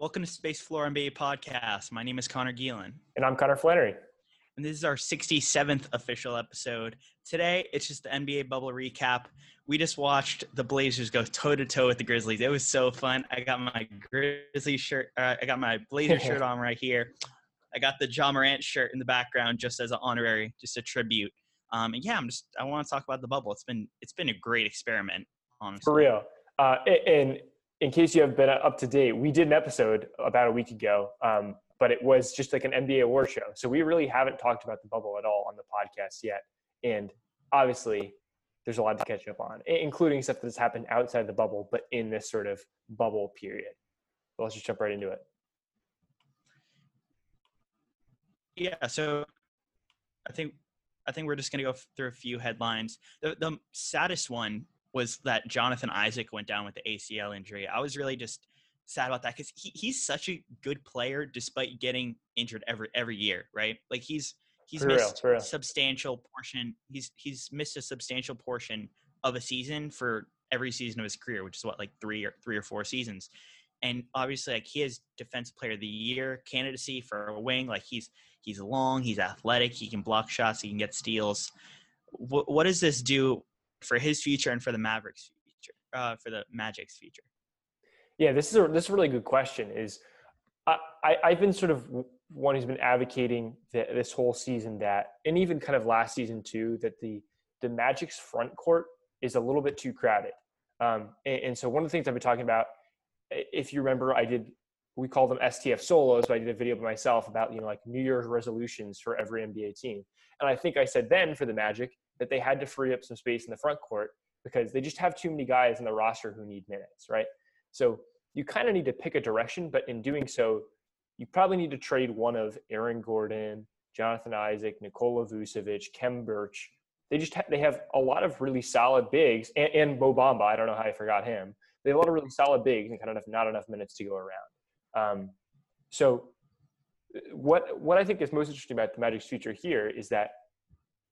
Welcome to Space Floor NBA podcast. My name is Connor Geelan. And I'm Connor Flannery. And this is our 67th official episode. Today, it's just the NBA bubble recap. We just watched the Blazers go toe to toe with the Grizzlies. It was so fun. I got my Grizzly shirt, uh, I got my Blazer shirt on right here. I got the Ja Morant shirt in the background just as an honorary, just a tribute. Um, and yeah, I'm just I want to talk about the bubble. It's been it's been a great experiment, honestly. For real. Uh, and in case you have been up to date, we did an episode about a week ago, um, but it was just like an NBA award show. So we really haven't talked about the bubble at all on the podcast yet. And obviously, there's a lot to catch up on, including stuff that's happened outside the bubble, but in this sort of bubble period. So let's just jump right into it. Yeah. So I think I think we're just going to go through a few headlines. The, the saddest one was that Jonathan Isaac went down with the ACL injury. I was really just sad about that because he, he's such a good player despite getting injured every every year, right? Like he's he's for missed real, real. substantial portion. He's he's missed a substantial portion of a season for every season of his career, which is what like three or three or four seasons. And obviously, like he is defensive player of the year candidacy for a wing. Like he's he's long, he's athletic, he can block shots, he can get steals. What, what does this do for his future and for the Mavericks future, uh, for the Magic's future? Yeah, this is a this is a really good question. Is I, I have been sort of one who's been advocating that this whole season that, and even kind of last season too, that the the Magic's front court is a little bit too crowded. Um, and, and so one of the things I've been talking about, if you remember, I did we call them STF solos, but I did a video by myself about you know like New Year's resolutions for every NBA team. And I think I said then for the Magic that they had to free up some space in the front court because they just have too many guys in the roster who need minutes, right? So you kind of need to pick a direction, but in doing so, you probably need to trade one of Aaron Gordon, Jonathan Isaac, Nikola Vucevic, Khem Birch. They just ha- they have a lot of really solid bigs, and, and Mo Bamba. I don't know how I forgot him. They have a lot of really solid bigs and kind of not enough minutes to go around. Um, so what what I think is most interesting about the Magic's future here is that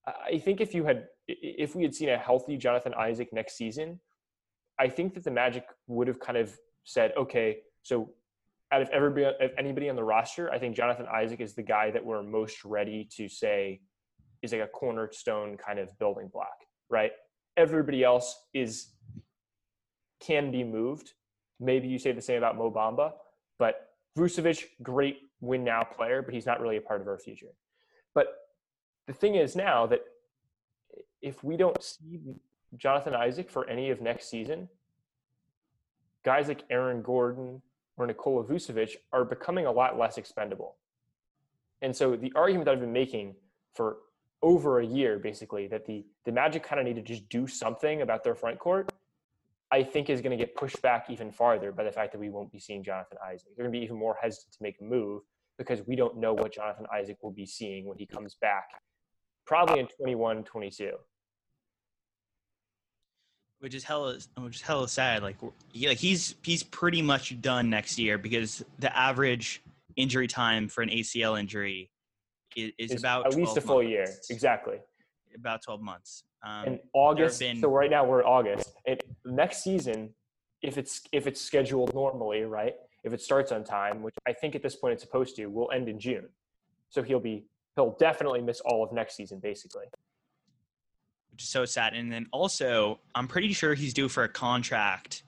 I think if you had if we had seen a healthy Jonathan Isaac next season, I think that the Magic would have kind of said, okay, so out of everybody, of anybody on the roster, I think Jonathan Isaac is the guy that we're most ready to say is like a cornerstone kind of building block, right? Everybody else is can be moved. Maybe you say the same about Mo Bamba, but Vucevic, great win now player, but he's not really a part of our future. The thing is now that if we don't see Jonathan Isaac for any of next season, guys like Aaron Gordon or Nikola Vucevic are becoming a lot less expendable. And so the argument that I've been making for over a year, basically, that the, the Magic kind of need to just do something about their front court I think is going to get pushed back even farther by the fact that we won't be seeing Jonathan Isaac. They're going to be even more hesitant to make a move because we don't know what Jonathan Isaac will be seeing when he comes back, probably in 21, 22. Which is hella, which is hella sad. Like, like he's he's pretty much done next year because the average injury time for an ACL injury is, is about at least a full months. year. Exactly. About 12 months. Um, in August. been- So right now we're in August. And next season, if it's if it's scheduled normally, right? If it starts on time, which I think at this point it's supposed to, will end in June. So he'll be he'll definitely miss all of next season, basically. which is so sad. And then also, I'm pretty sure he's due for a contract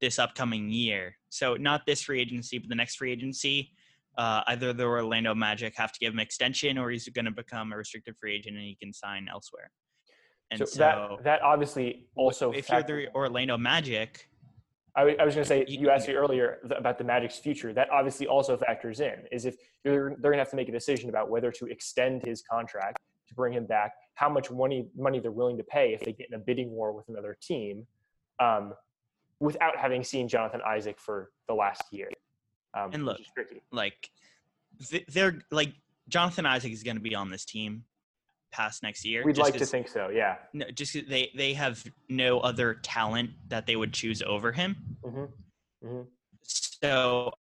this upcoming year. So not this free agency, but the next free agency. Uh, either the Orlando Magic have to give him extension, or he's going to become a restricted free agent and he can sign elsewhere. And So, so, that that obviously also if you're the Orlando Magic, I, I was going to say, You- asked me earlier about the Magic's future. That obviously also factors in. Is if they're, they're going to have to make a decision about whether to extend his contract to bring him back, how much money money they're willing to pay if they get in a bidding war with another team, um, without having seen Jonathan Isaac for the last year. Um, And look, which is tricky. like they're like Jonathan Isaac is going to be on this team past next year. We'd just like to think so. Yeah. No, just they they have no other talent that they would choose over him. hmm So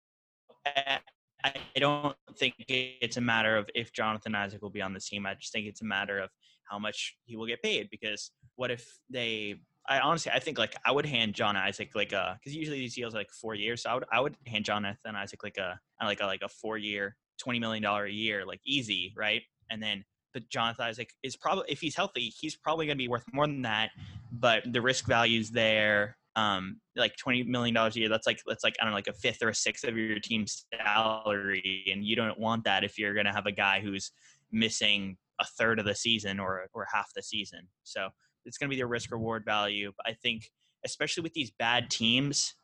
I, I don't think it's a matter of if Jonathan Isaac will be on this team. I just think it's a matter of how much he will get paid. Because what if they? I honestly, I think like I would hand John Isaac like a because usually these deals are like four years. So I would I would hand Jonathan Isaac like a like a like a four year, twenty million dollar a year, like easy, right? And then but Jonathan Isaac is probably if he's healthy, he's probably going to be worth more than that. But the risk value's there. Um, like twenty million dollars a year. That's like that's like I don't know, like a fifth or a sixth of your team's salary, and you don't want that if you're going to have a guy who's missing a third of the season or or half the season. So it's going to be the risk reward value. But I think especially with these bad teams,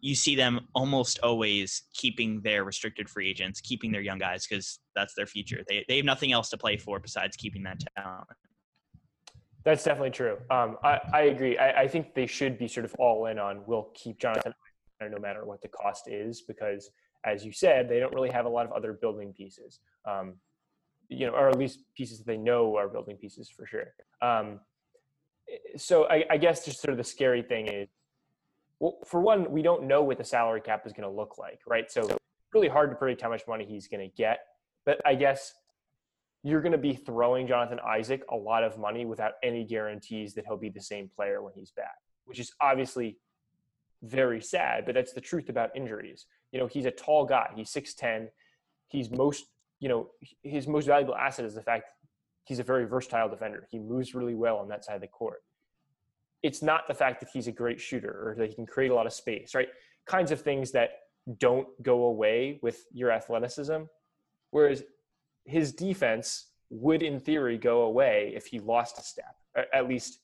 you see them almost always keeping their restricted free agents, keeping their young guys because that's their future. They they have nothing else to play for besides keeping that talent. That's definitely true. Um, I, I agree. I, I think they should be sort of all in on we'll keep Jonathan no matter what the cost is because, as you said, they don't really have a lot of other building pieces. Um, you know, or at least pieces that they know are building pieces for sure. Um, so I, I guess just sort of the scary thing is, well, for one, we don't know what the salary cap is going to look like, right? So really hard to predict how much money he's going to get. But I guess you're going to be throwing Jonathan Isaac a lot of money without any guarantees that he'll be the same player when he's back, which is obviously very sad, but that's the truth about injuries. You know, he's a tall guy. He's 6'10. He's most, you know, his most valuable asset is the fact he's a very versatile defender. He moves really well on that side of the court. It's not the fact that he's a great shooter or that he can create a lot of space, right? Kinds of things that don't go away with your athleticism. Whereas his defense would, in theory, go away if he lost a step, at least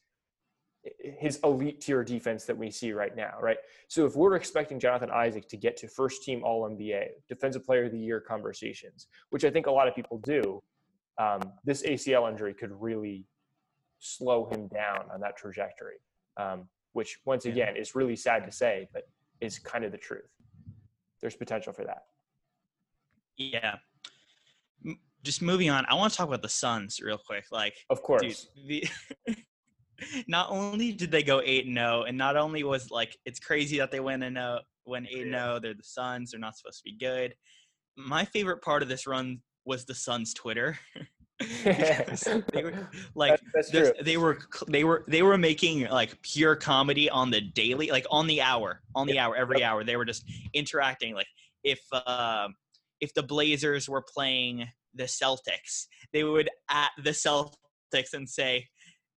his elite tier defense that we see right now, right? So if we're expecting Jonathan Isaac to get to first team All NBA, Defensive Player of the Year conversations, which I think a lot of people do, um, this ACL injury could really slow him down on that trajectory, um, which once again is really sad to say, but is kind of the truth. There's potential for that. Yeah. Just moving on, I want to talk about the Suns real quick. Like, Of course. dude, the not only did they go eight and zero, and not only was like it's crazy that they went and uh, went eight and zero. They're the Suns. They're not supposed to be good. My favorite part of this run was the Suns' Twitter. They were like That- that's true. they were they were they were making like pure comedy on the daily like on the hour on the hour every hour they were just interacting like if um if the blazers were playing the celtics they would at the celtics and say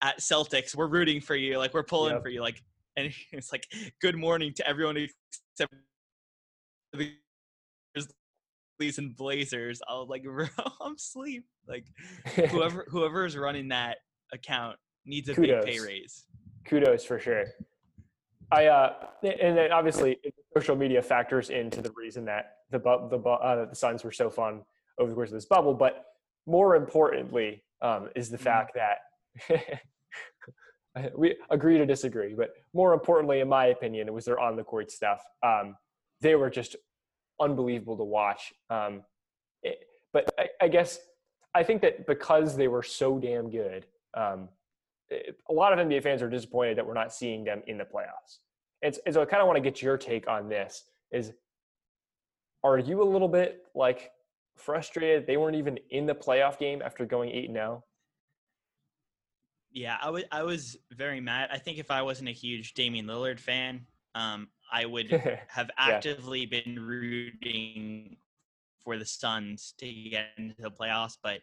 at celtics we're rooting for you like we're pulling Yep. for you like and it's like good morning to everyone except the Grizzlies and blazers i was like bro i'm asleep like whoever whoever is running that account needs a big pay raise. kudos for sure. I uh, and then obviously social media factors into the reason that the bu- the bu- uh, the Suns were so fun over the course of this bubble. But more importantly, um, is the Mhm. fact that we agree to disagree. But more importantly, in my opinion, it was their on the court stuff. Um, they were just unbelievable to watch. Um, it- but I, I guess I think that because they were so damn good, um, it- a lot of NBA fans are disappointed that we're not seeing them in the playoffs. And, so I kind of want to get your take on this. Is are you a little bit like frustrated they weren't even in the playoff game after going eight and zero? Yeah, I was I was very mad. I think if I wasn't a huge Damian Lillard fan, um, I would have actively been rooting for the Suns to get into the playoffs, but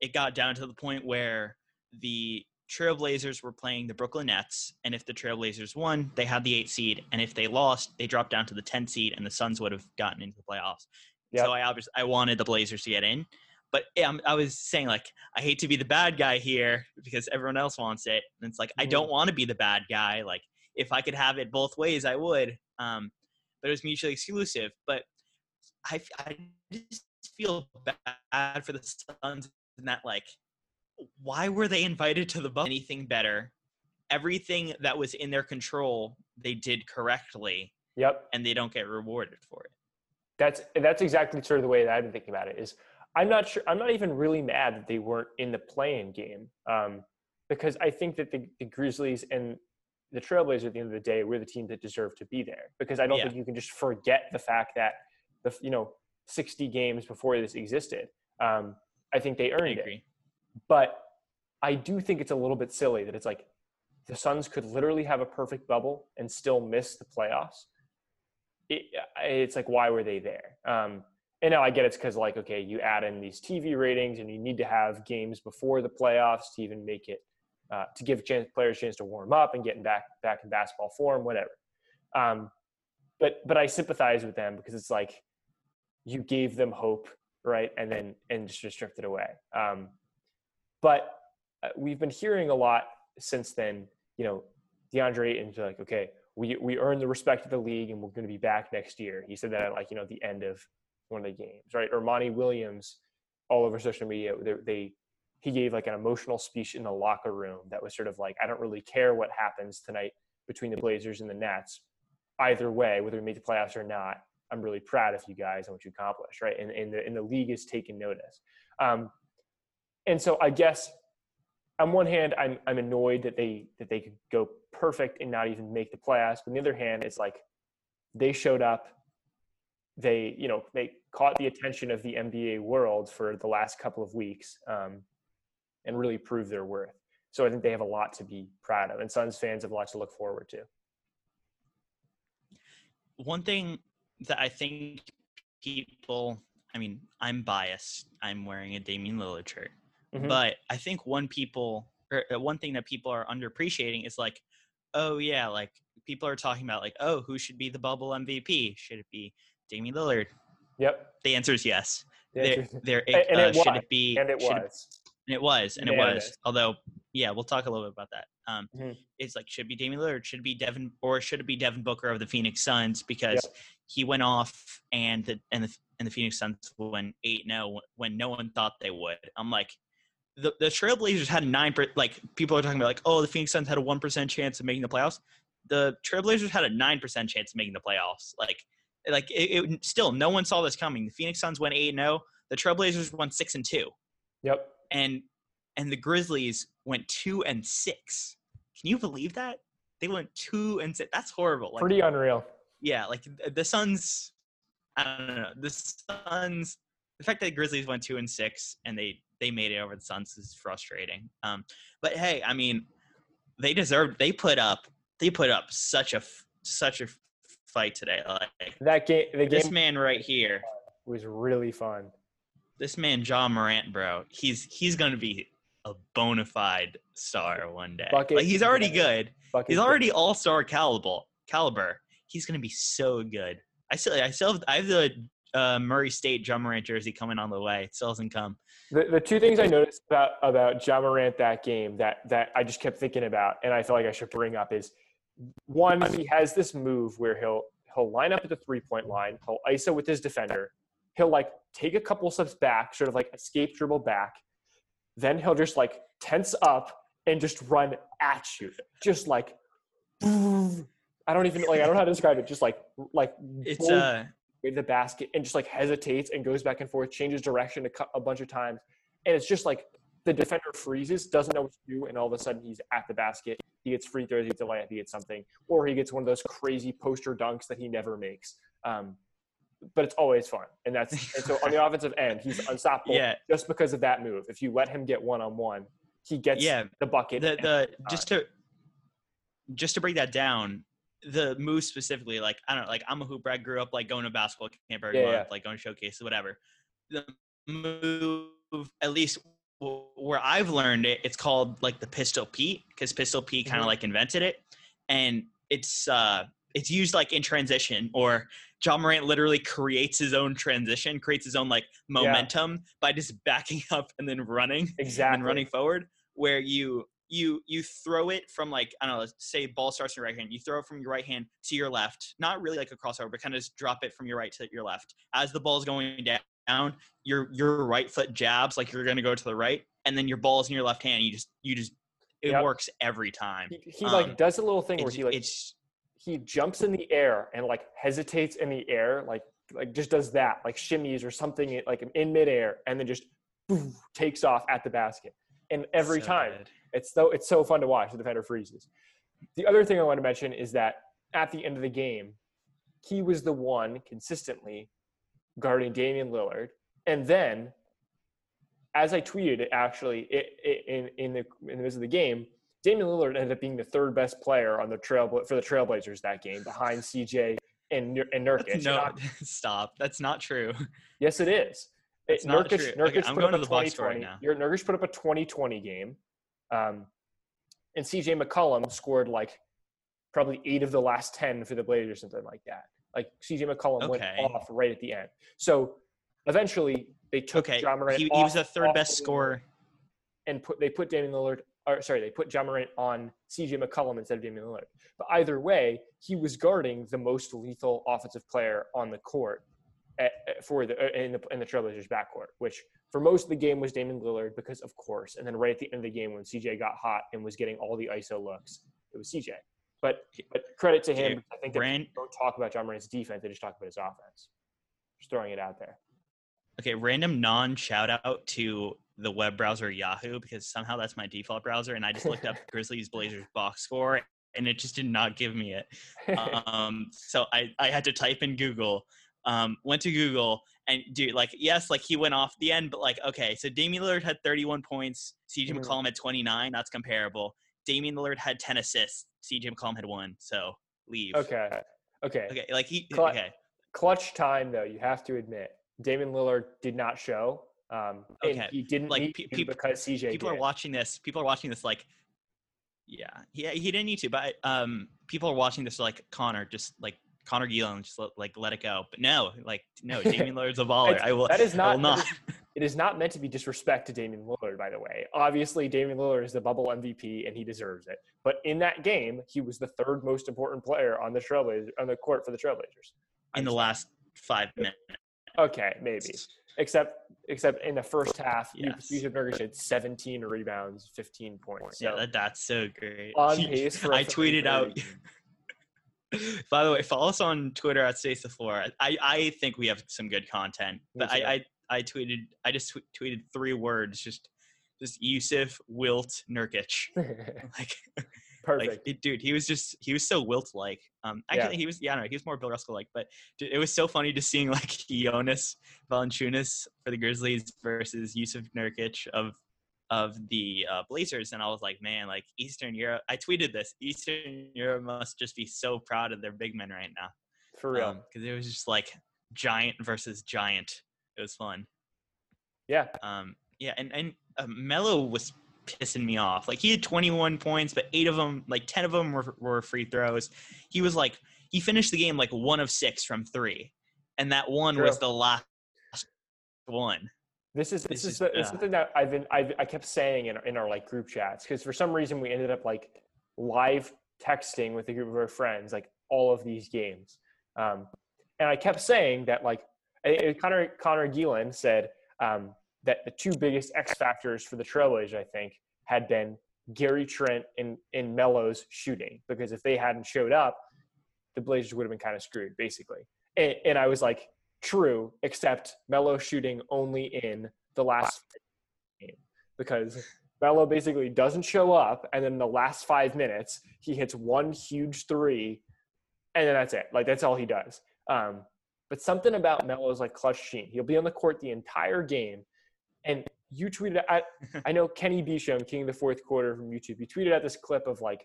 it got down to the point where the Trailblazers were playing the Brooklyn Nets, and if the Trailblazers won, they had the eight seed, and if they lost, they dropped down to the ten seed, and the Suns would have gotten into the playoffs. Yep. So I obviously I wanted the Blazers to get in, but yeah, I'm- I was saying like I hate to be the bad guy here because everyone else wants it, and it's like I Mhm. don't want to be the bad guy. Like if I could have it both ways, I would. Um, but it was mutually exclusive. But I, I just feel bad for the Suns in that like, why were they invited to the bubble? Anything better? Everything that was in their control, they did correctly Yep. and they don't get rewarded for it. That's that's exactly sort of the way that I've been thinking about it. Is I'm not sure. I'm not even really mad that they weren't in the play-in game, um, because I think that the, the Grizzlies and the Trailblazers at the end of the day we're the team that deserve to be there. Because I don't Yeah. think you can just forget the fact that the you know 60 games before this existed. Um, I think they earned it. But I do think it's a little bit silly that it's like the Suns could literally have a perfect bubble and still miss the playoffs. It, it's like, why were they there? Um, and now I get it's because, like, okay, you add in these TV ratings and you need to have games before the playoffs to even make it, uh, to give chance, players a chance to warm up and getting back back in basketball form, whatever. Um, but but I sympathize with them because it's like you gave them hope, right, and then and just stripped it away. Um, but uh, we've been hearing a lot since then. You know, DeAndre Ayton's like, okay, we we earned the respect of the league, and we're going to be back next year. He said that at like you know the end of one of the games, right? Or Monty Williams, all over social media, they, they he gave like an emotional speech in the locker room that was sort of like, I don't really care what happens tonight between the Blazers and the Nets. Either way, whether we make the playoffs or not, I'm really proud of you guys and what you accomplished, right? And, and the and the league is taking notice. Um, and so I guess on one hand, I'm I'm annoyed that they that they could go perfect and not even make the playoffs. But on the other hand, it's like they showed up. They you know they caught the attention of the NBA world for the last couple of weeks, um, and really prove their worth. So I think they have a lot to be proud of, and Suns fans have a lot to look forward to. One thing that I think people, I mean, I'm biased. I'm wearing a Damian Lillard shirt, Mhm. but I think one people, or uh, one thing that people are underappreciating is like, oh yeah, like people are talking about like, oh, who should be the bubble MVP? Should it be Damian Lillard? Yep, The answer is yes. The There, there, uh, it should it be? and it should was. And it was, and it Unanimous. was. Although, yeah, we'll talk a little bit about that. Um, Mhm. It's like should it be Damian Lillard, should it be Devin, or should it be Devin Booker of the Phoenix Suns because he went off and the and the and the Phoenix Suns went eight 0 when no one thought they would. I'm like, the the Trailblazers had a nine per, like people are talking about like oh the Phoenix Suns had a one percent chance of making the playoffs. The Trailblazers had a nine percent chance of making the playoffs. Like like it, it still no one saw this coming. The Phoenix Suns went eight 0 The Trailblazers won six and two Yep. And and the Grizzlies went two and six. Can you believe that? They went two and six. That's horrible. Like, Pretty unreal. yeah, like the Suns. I don't know. The Suns. The fact that the Grizzlies went two and six and they they made it over the Suns is frustrating. Um, but hey, I mean, they deserved. They put up. They put up such a such a fight today. Like That game, the this man right here. was really fun. This man Ja Morant, bro, he's he's gonna be a bona fide star one day. Bucket like he's already good. Bucket He's already all star caliber. Caliber. He's gonna be so good. I still I still have, I have the uh, Murray State Ja Morant jersey coming on the way. It still hasn't come. The, the two things I noticed about about Ja Morant that game that that I just kept thinking about, and I feel like I should bring up is one he has this move where he'll he'll line up at the three point line, he'll ISO with his defender, he'll like take a couple steps back, sort of like escape dribble back, then he'll just like tense up and just run at you, just like. I don't even like I don't know how to describe it. Just like like It's uh with the basket and just like hesitates and goes back and forth, changes direction a, a bunch of times, and it's just like the defender freezes, doesn't know what to do, and all of a sudden he's at the basket. He gets free throws, he gets a layup, he gets something, or he gets one of those crazy poster dunks that he never makes. Um, but it's always fun, and that's and so on the offensive end, he's unstoppable yeah just because of that move. If you let him get one on one, he gets yeah the bucket. the the just to just to break that down the move specifically like i don't know like i'm a hooper i grew up like going to basketball camp every Yeah, month yeah. like going to showcases whatever the move at least where i've learned it it's called like the pistol pete because pistol pete kind of Mhm. like invented it and it's uh it's used like in transition or Ja Morant literally creates his own transition, creates his own like momentum by just backing up and then running exactly and running forward where you you you throw it from like I don't know, say ball starts in your right hand, you throw it from your right hand to your left, not really like a crossover, but kind of just drop it from your right to your left. As the ball's going down, your your right foot jabs like you're gonna go to the right, and then your ball's in your left hand. You just you just it Yep. works every time. He, he like Um, does a little thing where he like it's he jumps in the air and like hesitates in the air, like like just does that, like shimmies or something, like in midair, and then just boom, takes off at the basket. And every So time, good. it's so it's so fun to watch. The defender freezes. The other thing I want to mention is that at the end of the game, he was the one consistently guarding Damian Lillard, and then, as I tweeted, it actually i- i- in in the in the midst of the game, Damian Lillard ended up being the third best player on the trail for the Trailblazers that game, behind CJ and and Nurkic. No, I- stop. That's not true. Yes, it is. That's It- not Nurkic, true. Nurkic Okay, I'm put going up to a the box score right 2020. now. Your Nurkic put up a 2020 game, um, and CJ McCollum scored like probably eight of the last ten for the Blazers, or something like that. Like CJ McCollum went off right at the end. So eventually they took Okay, Ja Morant he, he was the third best scorer. and put they put Damian Lillard. Or sorry, they put Ja Morant on CJ McCollum instead of Damian Lillard. But either way, he was guarding the most lethal offensive player on the court at, at- for the uh, in the in the Trailblazers backcourt, which for most of the game was Damian Lillard because of course, and then right at the end of the game when CJ got hot and was getting all the ISO looks, it was CJ. But but credit to him. I think that don't talk about Ja Morant's defense; they just talk about his offense. Just throwing it out there. Okay, random non shout out to the web browser Yahoo because somehow that's my default browser, and I just looked up Grizzlies Blazers box score, and it just did not give me it. Um, so I I had to type in Google. Um, went to Google and dude, like yes, like he went off the end, but like okay, so Damian Lillard had 31 points, CJ Mhm. McCollum had 29. That's comparable. Damian Lillard had 10 assists. CJ McCollum had one. So leave. okay. Okay. Okay, like he Cla- okay. clutch time though you have to admit Damian Lillard did not show um Okay, he didn't like, need pe- to because CJ people did. are watching this. People are watching this like, yeah, yeah, he didn't need to, but um, people are watching this like Connor, just like Connor Gielan, just let, like let it go. But no, like no, Damian Lillard's a baller. I will. that is not, not. that is- it is not meant to be disrespect to Damian Lillard by the way obviously Damian Lillard is the bubble MVP and he deserves it but in that game he was the third most important player on the Trailblazers on the court for the Trailblazers in the last five minutes. okay maybe except except in the first half Yes. Yusuf Nurkic had 17 rebounds 15 points Yeah, that, that's so great. on pace for I tweeted out. By the way, follow us on Twitter at Space the Floor. I, I think we have some good content, but I. I I tweeted I just tw- tweeted three words, just just Yusuf Wilt Nurkic. Like perfect. like it- dude he was just he was so wilt like um Yeah. actually he was yeah no he was more bill russell like but dude, it was so funny just seeing like Jonas Valanciunas for the grizzlies versus yusuf nurkic of of the uh, blazers and i was like man like eastern europe i tweeted this eastern europe must just be so proud of their big men right now. For real. Because it was just like giant versus giant. It was fun. Yeah. Um, yeah, and and uh, Melo was pissing me off. Like he had 21 points, but eight of them, like 10 of them were were free throws. He was like he finished the game like one of six from three, and that one was the last one. This is It's this is the, it's yeah. something that I've been I've, I kept saying in our, in our like group chats because for some reason we ended up like live texting with a group of our friends like all of these games, um, and I kept saying that like eh, eh, Connor Connor Gielan said um, that the two biggest X factors for the Trailblazers I think had been Gary Trent and and Melo's shooting because if they hadn't showed up, the Blazers would have been kind of screwed basically. And, and I was like, true, except Melo shooting only in the last game because Melo basically doesn't show up, and then the last five minutes he hits one huge three, and then that's it. Like that's all he does. Um, but something about Melo's like clutch sheen. He'll be on the court the entire game, and you tweeted at I know Kenny Beecham, King of the Fourth Quarter from YouTube. You tweeted out this clip of like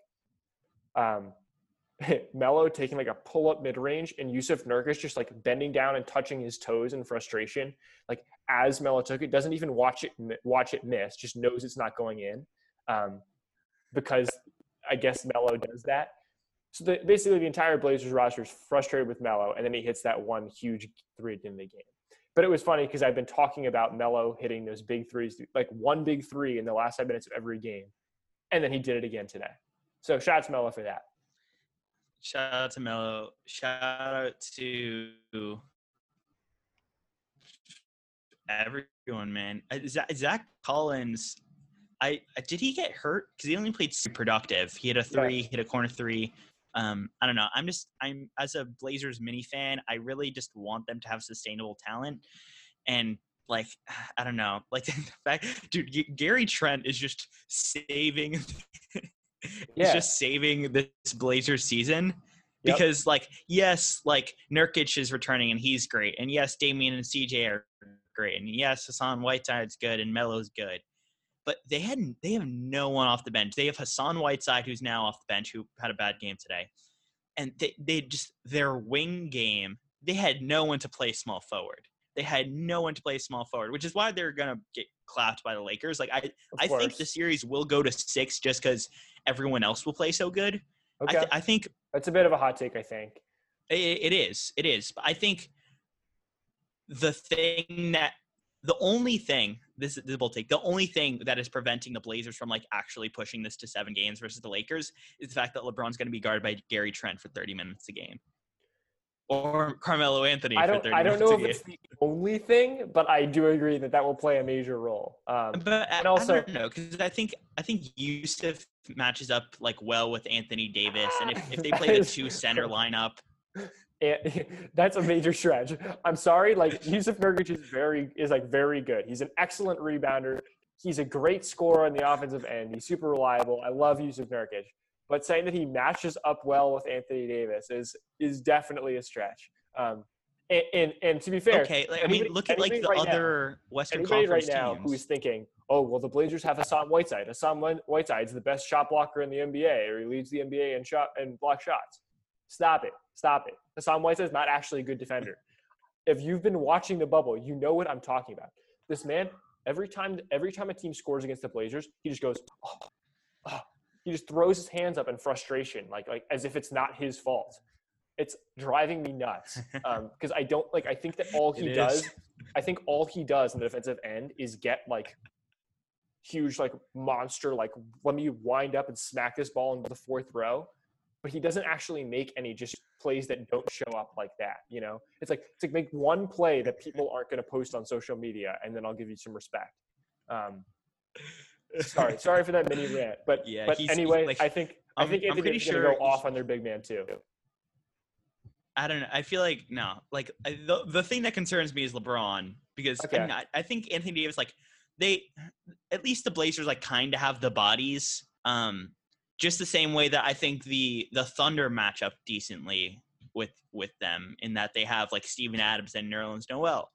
um, Melo taking like a pull up mid range and Yusuf Nurkic just like bending down and touching his toes in frustration. Like as Melo took it, doesn't even watch it, watch it miss, just knows it's not going in, um, because I guess Melo does that. So the, basically, the entire Blazers roster is frustrated with Melo, and then he hits that one huge three at the end of the game. But it was funny because I've been talking about Melo hitting those big threes, like one big three in the last five minutes of every game, and then he did it again today. So shout out to Melo for that. Shout out to Melo. Shout out to everyone, man. Uh, Zach, Zach Collins. I did he get hurt? Because he only played super productive. He had a three, hit a corner three. Um, I don't know. I'm just I'm as a Blazers mini fan, I really just want them to have sustainable talent, and like I don't know, like the fact, dude, Gary Trent is just saving. yeah. just saving this Blazers season because yep. like yes like Nurkic is returning and he's great and yes Damian and CJ are great and yes Hassan Whiteside's good and Melo's good but they had they have no one off the bench they have Hassan Whiteside who's now off the bench who had a bad game today and they, they just their wing game they had no one to play small forward they had no one to play small forward which is why they're gonna get clapped by the Lakers like I I think the series will go to six just because everyone else will play so good Okay. I, th- I think that's a bit of a hot take. I think it, it is. It is. But I think the thing that the only thing this is the bold take the only thing that is preventing the blazers from like actually pushing this to seven games versus the lakers is the fact that lebron's going to be guarded by gary trent for 30 minutes a game. Or carmelo anthony i don't, I don't know if it's the only thing but i do agree that that will play a major role. Um, but and also i don't know because i think i think yusuf matches up like well with Anthony Davis, and if, if they play the two center lineup, and that's a major stretch. I'm sorry, like Yusuf Nurkic is very is like very good. He's an excellent rebounder. He's a great scorer on the offensive end. He's super reliable. I love Yusuf Nurkic, but saying that he matches up well with Anthony Davis is is definitely a stretch. Um, and, and, and to be fair, okay, like, anybody, I mean, look at like the right other now, Western Conference right now teams. who's thinking, oh well, the Blazers have Hassan Whiteside. Hassan Whiteside's the best shot blocker in the NBA, or he leads the NBA in shot and block shots. Stop it, stop it. Hassan Whiteside is not actually a good defender. If you've been watching the bubble, you know what I'm talking about. This man, every time every time a team scores against the Blazers, he just goes, oh, oh. he just throws his hands up in frustration, like like as if it's not his fault it's driving me nuts because um, I don't like. I think that all he it does, is. I think all he does in the defensive end is get like huge, like monster, like let me wind up and smack this ball into the fourth row. But he doesn't actually make any just plays that don't show up like that. You know, it's like to like make one play that people aren't going to post on social media, and then I'll give you some respect. Um, sorry, sorry for that mini rant, but yeah, but anyway, like, I think I think Anthony to go off on their big man too. I don't know. I feel like no. Like I, the the thing that concerns me is LeBron because okay. I, mean, I, I, think Anthony Davis like they at least the Blazers like kind of have the bodies. Um, just the same way that I think the the Thunder match up decently with with them in that they have like Steven Adams and Nerlens Noel.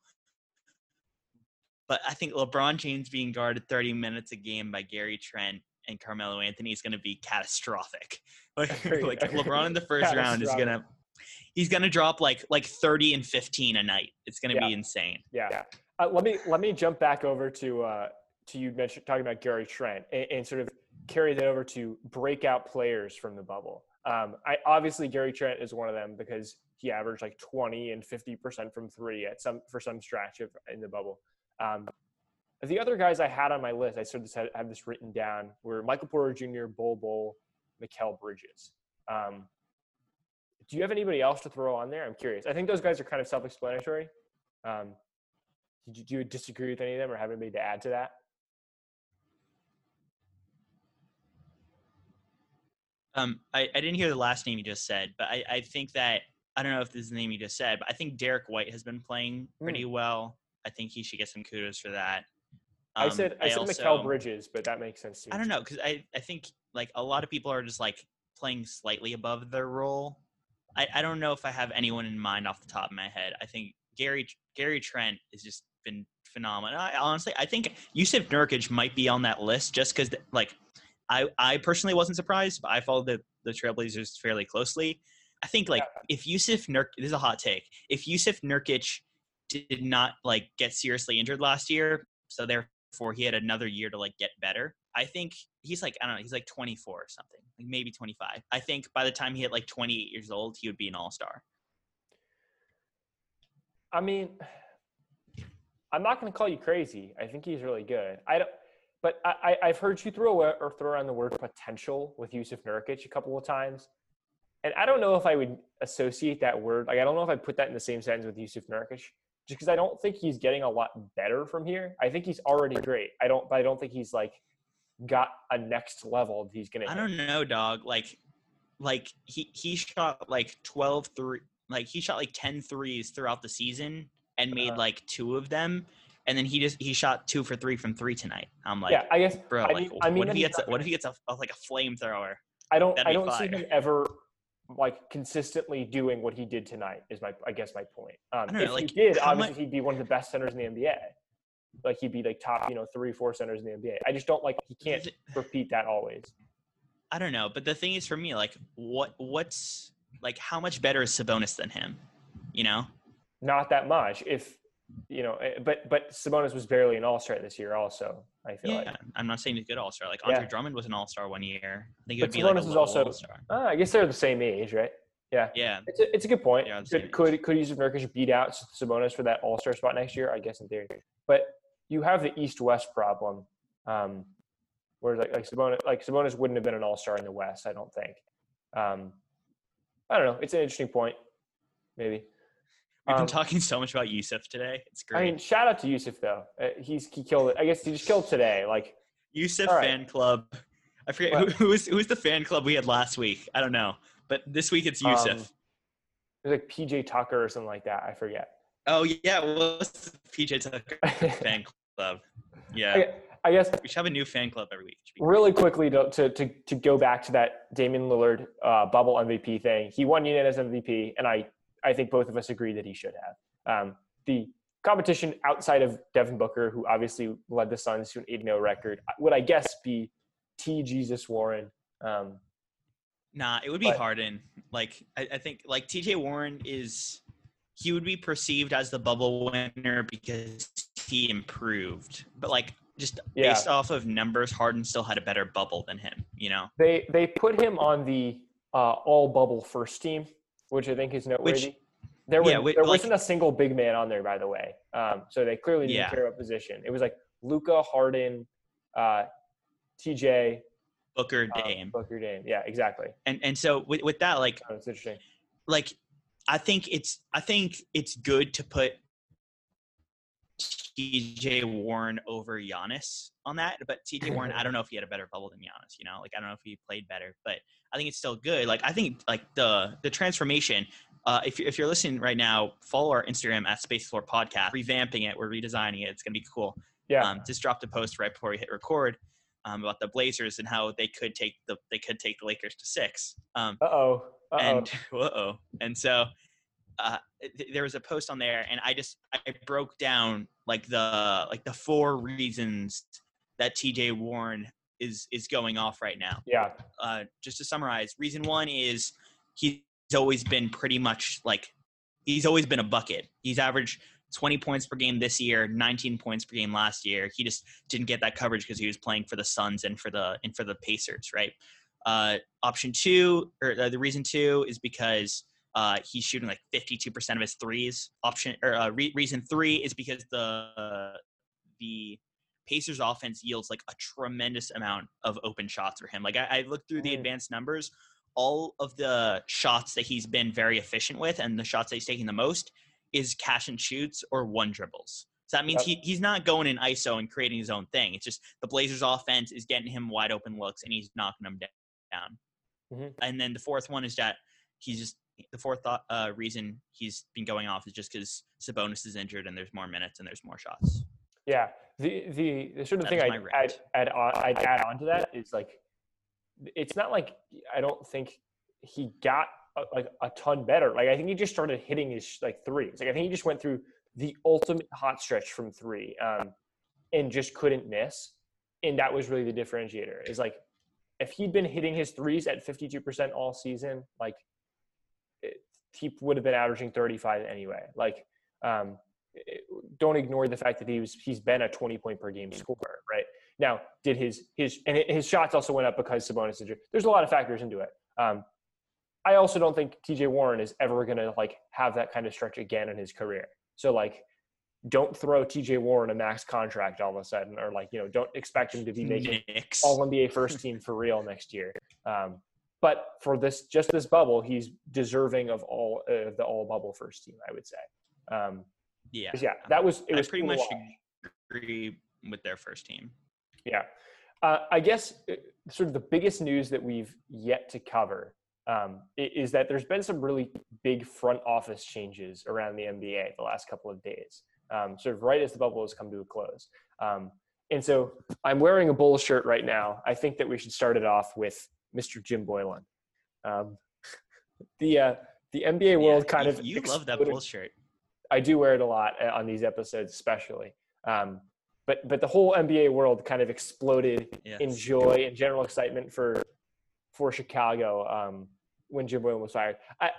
But I think LeBron James being guarded 30 minutes a game by Gary Trent and Carmelo Anthony is going to be catastrophic. Like, like LeBron in the first round is going to he's going to drop like like 30 and 15 a night. It's going to yeah. be insane. Yeah. yeah. Uh, let me let me jump back over to uh, to you mentioned talking about Gary Trent and, and, sort of carry that over to breakout players from the bubble. Um, I obviously Gary Trent is one of them because he averaged like 20 and 50 percent from three at some for some stretch of, in the bubble. Um, the other guys I had on my list, I sort of had, had this written down, were Michael Porter Jr., Bol Bol, Mikal Bridges. Um, do you have anybody else to throw on there? I'm curious. I think those guys are kind of self-explanatory. Um, do you disagree with any of them, or have anybody to add to that? Um, I, I didn't hear the last name you just said, but I, I think that I don't know if this is the name you just said, but I think Derrick White has been playing pretty mm. well. I think he should get some kudos for that. Um, I said I, I said also, Bridges, but that makes sense too. I don't know because I, I think like a lot of people are just like playing slightly above their role, I, I don't know if I have anyone in mind off the top of my head. I think Gary Gary Trent has just been phenomenal. I, honestly, I think Yusuf Nurkic might be on that list just because, like, I I personally wasn't surprised, but I followed the the Trailblazers fairly closely. I think like yeah. if Yusuf Nurk this is a hot take. If Yusuf Nurkic did not like get seriously injured last year, so therefore he had another year to like get better. I think he's like I don't know, he's like 24 or something, like maybe 25. I think by the time he hit like 28 years old, he would be an all star. I mean, I'm not going to call you crazy. I think he's really good. I don't, but I, I've heard you throw or throw around the word potential with Yusuf Nurkic a couple of times, and I don't know if I would associate that word. Like I don't know if I put that in the same sentence with Yusuf Nurkic, just because I don't think he's getting a lot better from here. I think he's already great. I don't, but I don't think he's like got a next level he's gonna. I don't know, dog. Like like he he shot like 12 three like he shot like 10 threes throughout the season and made Uh-huh. like two of them and then he just he shot two for three from three tonight i'm like yeah, I guess bro I like mean- I mean what if he gets a, what if he gets a, a like a flamethrower I don't That'd I don't see him ever like consistently doing what he did tonight. Is my I guess my point. Um, don't know, if like, he did, obviously he'd be one of the best centers in the NBA. Like he'd be like top, you know, three, four centers in the NBA. I just don't like he can't repeat that always. i don't know but the thing is for me like what what's like how much better is sabonis than him you know Not that much. If you know, eh, but but Sabonis was barely an All Star this year. Also, I feel yeah like. i'm not saying he's a good all-star like andre Yeah. drummond was an all-star one year i think it But would be like a Sabonis is low also- all-star Ah, I guess they're the same age, right? Yeah. yeah It's a, it's a good point. Yeah, could could could Yusuf Nurkic beat out Sabonis for that All Star spot next year? I guess in theory, but you have the East West problem, um, where like like Sabonis like Sabonis wouldn't have been an All Star in the West. I don't think. Um, I don't know. It's an interesting point. Maybe. We've been Um, talking so much about yusuf today it's great I mean, shout out to Yusuf though. Uh, he's he killed it. I guess he just killed today. Like Yusuf right. fan club. I forget who, What? who was who was the fan club we had last week. I don't know, but this week it's Yusuf. Um, it was like PJ Tucker or something like that. I forget. oh yeah, well, PJ Tucker fan club? Yeah, I, I guess we should have a new fan club every week. It should be really quickly to, to, to, to go back to that Damian Lillard uh, bubble MVP thing. He won unanimous MVP, and I, I think both of us agree that he should have. Um, the competition outside of Devin Booker, who obviously led the Suns to an 8 0 record, would I guess be T. Jesus Warren. Um, Nah, it would be But- Harden. Like I, I think like TJ Warren is he would be perceived as the bubble winner because he improved. But like just Yeah. based off of numbers, Harden still had a better bubble than him, you know? they, they put him on the uh, all bubble first team, which I think is noteworthy. there was, yeah, there like- wasn't a single big man on there, by the way. Um, so they clearly didn't Yeah. care about position. It was like Luka, Harden, uh, TJ, Booker um, Dame. Booker Dame. Yeah, exactly. And and so with, with that, like Oh, interesting. like I think it's I think it's good to put TJ Warren over Giannis on that, but TJ Warren, I don't know if he had a better bubble than Giannis. You know, like I don't know if he played better, but I think it's still good. Like I think like the the transformation. Uh, if you're if you're listening right now, follow our Instagram at Space Floor Podcast. Revamping it, we're redesigning it. It's gonna be cool. Yeah. Um, just dropped a post right before we hit record um, about the Blazers and how they could take the they could take the Lakers to six. Um, uh oh. Uh oh. and so uh, there was a post on there and i just i broke down like the like the four reasons that tj warren is is going off right now. Yeah. uh, just to summarize reason one is he's always been pretty much like he's always been a bucket. He's averaged 20 points per game this year 19 points per game last year. He just didn't get that coverage because he was playing for the suns and for the and for the pacers right? Uh, option two or uh, the reason two is because uh, he's shooting like 52% of his threes option or uh, re- reason three is because the the Pacers offense yields like a tremendous amount of open shots for him. Like I, I looked through the Mm. advanced numbers, all of the shots that he's been very efficient with and the shots that he's taking the most is catch and shoots or one dribbles. So that means he, he's not going in ISO and creating his own thing. It's just the Blazers offense is getting him wide open looks and he's knocking them down. Mhm. And then the fourth one is that he's just the fourth thought, uh, reason he's been going off is just because Sabonis is injured and there's more minutes and there's more shots. Yeah. The the, the sort of That thing I'd add, on I'd add on to that is like it's not like I don't think he got a, like a ton better. Like I think he just started hitting his like threes. Like I think he just went through the ultimate hot stretch from three, um, and just couldn't miss. And that was really the differentiator. Is like if he'd been hitting his threes at fifty two percent all season, like it, he would have been averaging thirty five anyway. Like um, don't ignore the fact that he was he's been a 20 point per game scorer right now did his his and his shots also went up because Sabonis injured there's a lot of factors into it um I also don't think TJ Warren is ever going to like have that kind of stretch again in his career so like don't throw TJ Warren a max contract all of a sudden or like you know don't expect him to be making Knicks. all NBA first team for real next year. Um, but for this, just this bubble, he's deserving of all uh, the all bubble first team. I would say. Um, yeah. yeah, that was it I was pretty cool much watch. agree with their first team. Yeah, uh, I guess uh, sort of the biggest news that we've yet to cover um, is that there's been some really big front office changes around the NBA the last couple of days, um, sort of right as the bubble has come to a close. Um, and so I'm wearing a Bulls shirt right now. I think that we should start it off with Mr. Jim Boylen. Um, the uh, the NBA world yeah, kind you, of you love that Bulls shirt. I do wear it a lot uh, on these episodes, especially. Um, but but the whole NBA world kind of exploded yes. in joy and general excitement for for Chicago um, when Jim Boylen was fired. I,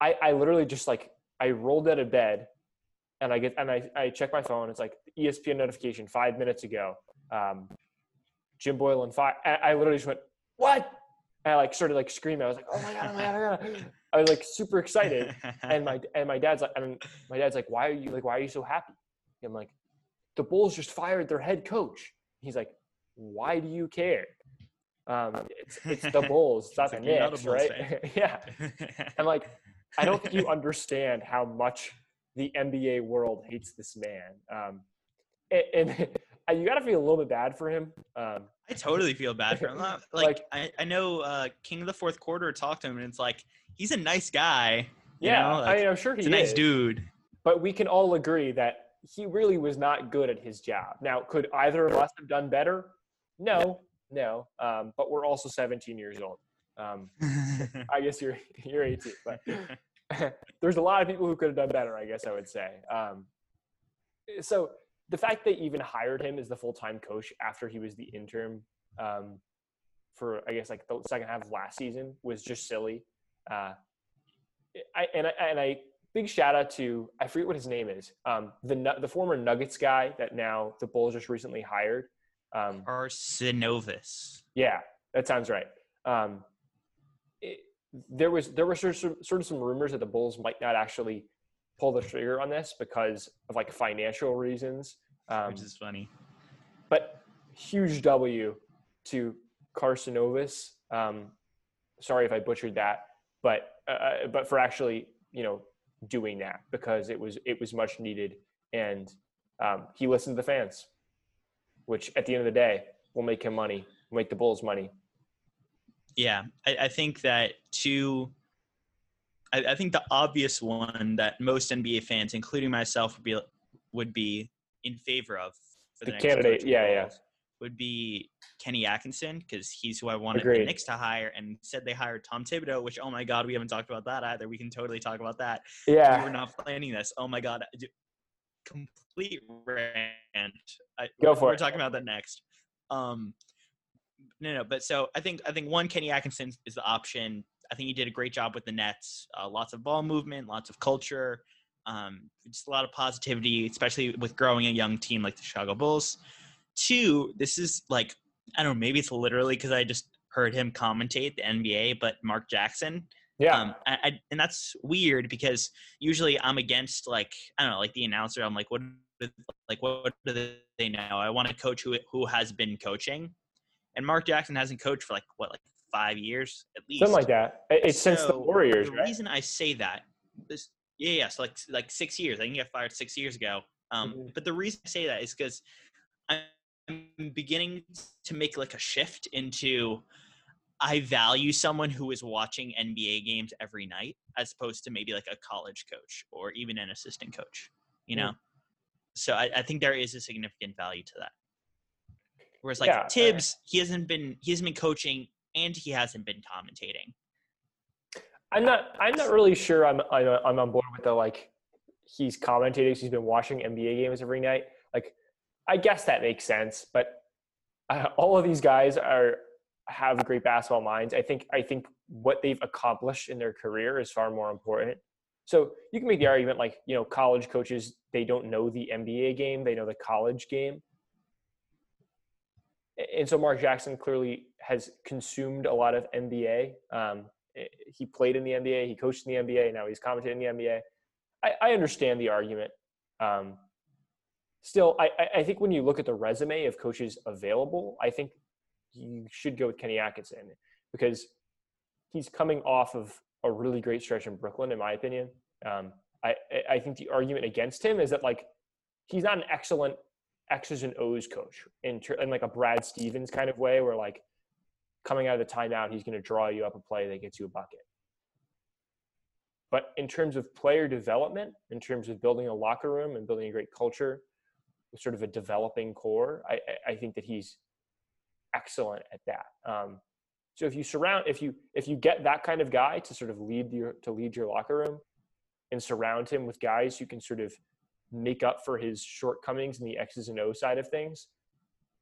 I I literally just like I rolled out of bed and I get and I, I check my phone. It's like ESPN notification five minutes ago. Um, Jim Boylen fired. I, I literally just went what? And I like started like screaming. I was like, oh my god, oh my god, oh my god. I was like super excited. and my and my dad's like, and my dad's like, why are you like, why are you so happy? I'm like, the Bulls just fired their head coach. He's like, why do you care? Um, it's, it's the Bulls, it's not the Knicks, right? yeah. I'm like, I don't think you understand how much the NBA world hates this man. Um, and, and you got to feel a little bit bad for him. Um, I totally feel bad for him. Like, like I, I know uh, King of the Fourth Quarter talked to him, and it's like he's a nice guy. yeah, like, I mean, I'm sure he's a nice dude. But we can all agree that he really was not good at his job. Now, could either of us have done better? No, no. Um, but we're also 17 years old. Um, I guess you're you're 18, but there's a lot of people who could have done better. I guess I would say. Um, so the fact they even hired him as the full time coach after he was the interim um, for I guess like the second half of last season was just silly. Uh, I and I and I big shout out to I forget what his name is. Um, the the former Nuggets guy that now the Bulls just recently hired. Um, Arcidiacono. Yeah, that sounds right. Um, it, there was there were sort of, sort of some rumors that the Bulls might not actually pull the trigger on this because of like financial reasons, um, which is funny. But huge W to Carcinovis. Um, sorry if I butchered that, but uh, uh but for actually you know doing that because it was it was much needed and um, he listened to the fans which at the end of the day will make him money make the bulls money yeah i, I think that two I, I, think the obvious one that most nba fans including myself would be would be in favor of the, the candidate yeah yeah would be Kenny Atkinson because he's who I wanted Agreed. the Knicks to hire, and said they hired Tom Thibodeau. Which oh my god, we haven't talked about that either. We can totally talk about that. Yeah, we are not planning this. Oh my god, complete rant. I, Go for we're it. We're talking about that next. Um, no, no, but so I think I think one Kenny Atkinson is the option. I think he did a great job with the Nets. Uh, lots of ball movement, lots of culture, um, just a lot of positivity, especially with growing a young team like the Chicago Bulls. Two, this is like I don't know, maybe it's literally because I just heard him commentate the NBA, but Mark Jackson. Yeah. Um, I, I, and that's weird because usually I'm against like I don't know, like the announcer. I'm like, what, like what do they know? I want a coach who who has been coaching, and Mark Jackson hasn't coached for like what, like five years at least. Something like that. It's so since the Warriors. The right? reason I say that, this, yeah, yeah, so like like six years. I think he got fired six years ago. Um, mm-hmm. but the reason I say that is because I'm beginning to make like a shift into I value someone who is watching NBA games every night as opposed to maybe like a college coach or even an assistant coach, you know? Mm. So I, I, think there is a significant value to that. Whereas like yeah, Tibbs, he hasn't been he hasn't been coaching and he hasn't been commentating. I'm not I'm not really sure I'm I'm on board with the like he's commentating, he's been watching NBA games every night. Like I guess that makes sense, but uh, all of these guys are have great basketball minds. I think I think what they've accomplished in their career is far more important. So you can make the argument like, you know, college coaches, they don't know the NBA game, they know the college game. And so Mark Jackson clearly has consumed a lot of NBA. Um, he played in the NBA, he coached in the NBA, now he's commentating in the NBA. I, I understand the argument. Um, still, I, I think when you look at the resume of coaches available, I think you should go with Kenny Atkinson because he's coming off of a really great stretch in Brooklyn, in my opinion. Um, I, I think the argument against him is that like he's not an excellent X's and O's coach in, in like a Brad Stevens kind of way, where like coming out of the timeout, he's going to draw you up a play that gets you a bucket. But in terms of player development, in terms of building a locker room and building a great culture, sort of a developing core, I, I think that he's excellent at that. Um, so if you surround, if you if you get that kind of guy to sort of lead your to lead your locker room, and surround him with guys who can sort of make up for his shortcomings in the X's and O side of things,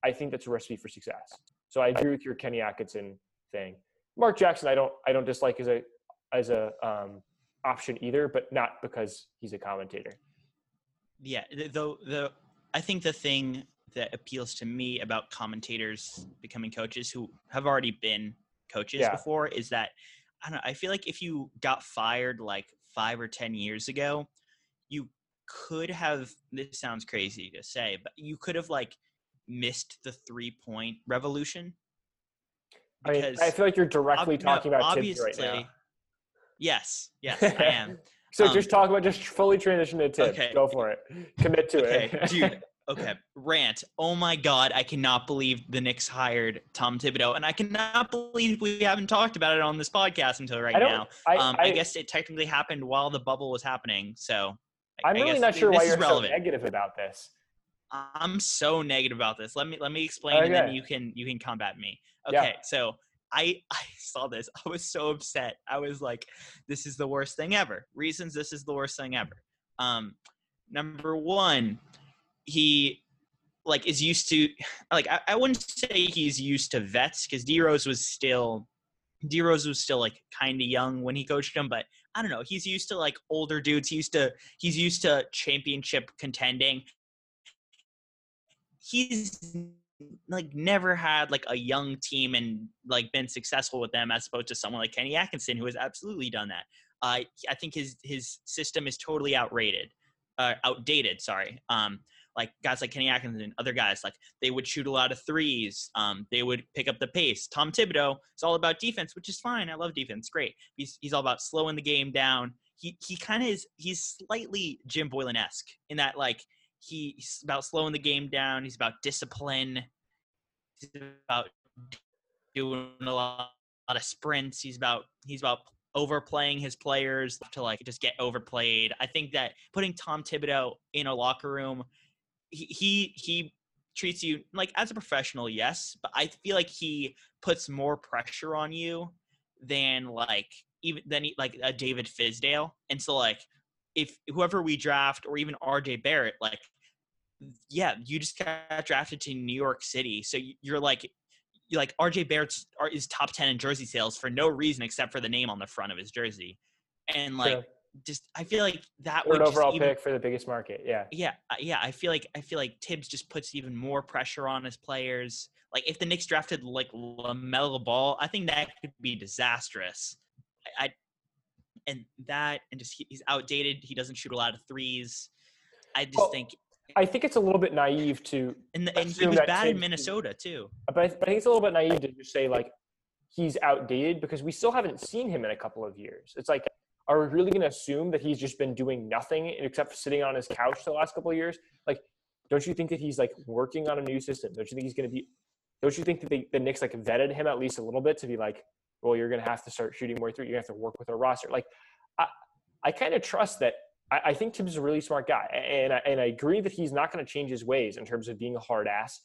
I think that's a recipe for success. So I agree with your Kenny Atkinson thing. Mark Jackson, I don't I don't dislike as a as a um, option either, but not because he's a commentator. Yeah, though the I think the thing that appeals to me about commentators becoming coaches who have already been coaches yeah. before is that I don't know, I feel like if you got fired like 5 or 10 years ago, you could have this sounds crazy to say, but you could have like missed the three point revolution. I mean, I feel like you're directly ob- talking no, about Tibbs right now. Yes, yes, I am. so um, just talk about just fully transition to Tibbs. Okay. Go for it. Commit to okay, it. dude. Okay, rant. Oh my god, I cannot believe the Knicks hired Tom Thibodeau, and I cannot believe we haven't talked about it on this podcast until right now. I, um, I, I, guess it technically happened while the bubble was happening, so. I'm really not sure why you're so negative about this. I'm so negative about this. Let me let me explain, okay. and then you can you can combat me. Okay, yeah. so I I saw this. I was so upset. I was like, "This is the worst thing ever." Reasons this is the worst thing ever. Um, number one, he like is used to like I, I wouldn't say he's used to vets because D Rose was still D Rose was still like kind of young when he coached him, but I don't know. He's used to like older dudes. He's used to he's used to championship contending. He's like never had like a young team and like been successful with them as opposed to someone like Kenny Atkinson who has absolutely done that. Uh, I think his his system is totally outrated, uh, outdated. Sorry. Um, like guys like Kenny Atkinson, and other guys, like they would shoot a lot of threes. Um, they would pick up the pace. Tom Thibodeau is all about defense, which is fine. I love defense. Great. He's he's all about slowing the game down. He he kind of is. He's slightly Jim Boylen esque in that like he's about slowing the game down. He's about discipline. He's about doing a lot, a lot of sprints. He's about he's about overplaying his players to like just get overplayed. I think that putting Tom Thibodeau in a locker room he he treats you like as a professional, yes, but I feel like he puts more pressure on you than like even than like a David Fizdale. And so like if whoever we draft or even RJ Barrett, like yeah, you just got drafted to New York City, so you're like you're like RJ Barrett is top ten in jersey sales for no reason except for the name on the front of his jersey, and like just I feel like that would overall even, pick for the biggest market. Yeah. Yeah, yeah. I feel like I feel like Tibbs just puts even more pressure on his players. Like if the Knicks drafted like LaMelo Ball, I think that could be disastrous. I and that and just he, he's outdated. He doesn't shoot a lot of threes. I just well, think. I think it's a little bit naive to. And, the, and he was bad in Minnesota too. But I, but I think it's a little bit naive to just say like he's outdated because we still haven't seen him in a couple of years. It's like are we really going to assume that he's just been doing nothing except for sitting on his couch the last couple of years? Like, don't you think that he's like working on a new system? Don't you think he's going to be? Don't you think that the, the Knicks like vetted him at least a little bit to be like, well, you're going to have to start shooting more through. You have to work with a roster. Like, I, I kind of trust that. I, I think Tibbs is a really smart guy, and I, and I agree that he's not going to change his ways in terms of being a hard ass,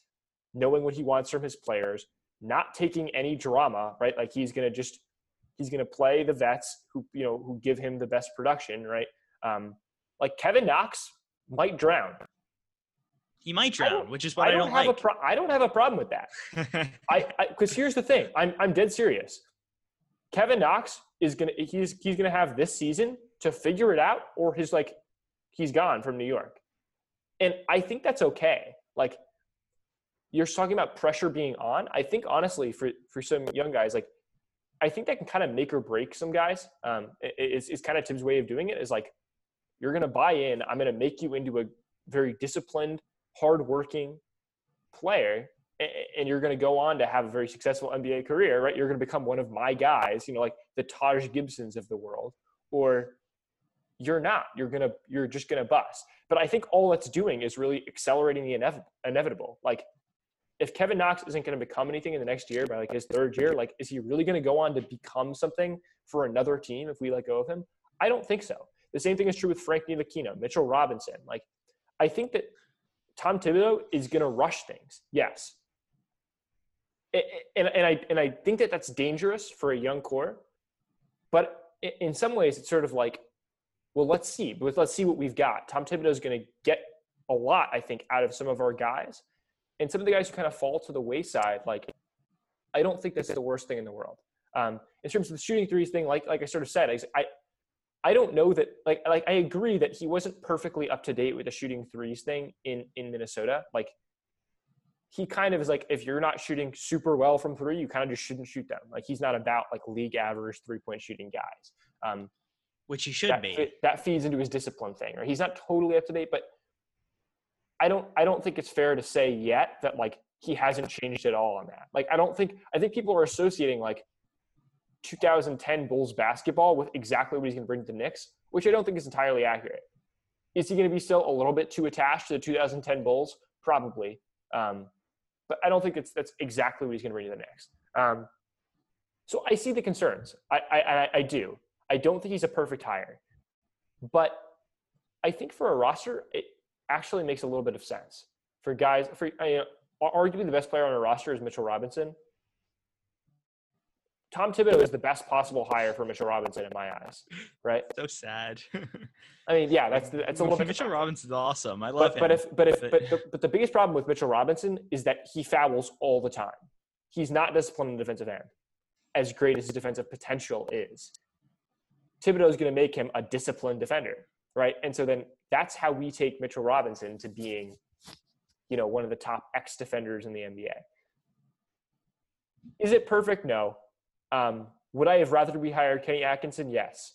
knowing what he wants from his players, not taking any drama, right? Like he's going to just He's going to play the vets who you know who give him the best production, right? Um, like Kevin Knox might drown. He might drown, which is why I don't, I don't have like. A pro- I don't have a problem with that. I because here's the thing. I'm I'm dead serious. Kevin Knox is gonna he's he's gonna have this season to figure it out, or his like he's gone from New York, and I think that's okay. Like you're talking about pressure being on. I think honestly, for for some young guys, like I think that can kind of make or break some guys. Um, it's, it's kind of Tibbs' way of doing it is like, you're to buy in. I'm to make you into a very disciplined, hardworking player, and you're going to go on to have a very successful NBA career, right? You're going to become one of my guys, you know, like the Taj Gibsons of the world, or you're not. You're gonna, you're just going to bust. But I think all that's doing is really accelerating the inevitable. Like if Kevin Knox isn't going to become anything in the next year by like his third year, like is he really going to go on to become something for another team if we let go of him? I don't think so. The same thing is true with Frank Ntilikina, Mitchell Robinson. Like I think that Tom Thibodeau is going to rush things. Yes. And, and I and I think that that's dangerous for a young core, but in some ways it's sort of like, well, let's see, let's see what we've got. Tom Thibodeau is going to get a lot, I think, out of some of our guys, and some of the guys who kind of fall to the wayside. Like, I don't think that's the worst thing in the world. Um, in terms of the shooting threes thing, like like I sort of said, I, I don't know that like like I agree that he wasn't perfectly up to date with the shooting threes thing in in Minnesota. Like he kind of is like if you're not shooting super well from three, you kind of just shouldn't shoot them. Like he's not about like league average three point shooting guys. Um, which he should that, be. That feeds into his discipline thing. Or he's not totally up to date, but I don't I don't think it's fair to say yet that like he hasn't changed at all on that. Like I don't think I think people are associating like 2010 Bulls basketball with exactly what he's going to bring to the Knicks, which I don't think is entirely accurate. Is he going to be still a little bit too attached to the 2010 Bulls? Probably. Um, but I don't think it's that's exactly what he's going to bring to the Knicks. Um, so I see the concerns. I, I, I do. I don't think he's a perfect hire, but I think for a roster, it actually makes a little bit of sense for guys. For you know, arguably the best player on a roster is Mitchell Robinson. Tom Thibodeau is the best possible hire for Mitchell Robinson in my eyes, right? So sad. I mean, yeah, that's that's a little bit. Mitchell Robinson's awesome. I love but, him. But if but if but, but, but the biggest problem with Mitchell Robinson is that he fouls all the time. He's not disciplined in the defensive end, as great as his defensive potential is. Thibodeau is going to make him a disciplined defender, right? And so then that's how we take Mitchell Robinson to being, you know, one of the top X defenders in the NBA. Is it perfect? No. Um, would I have rather we hired Kenny Atkinson? Yes.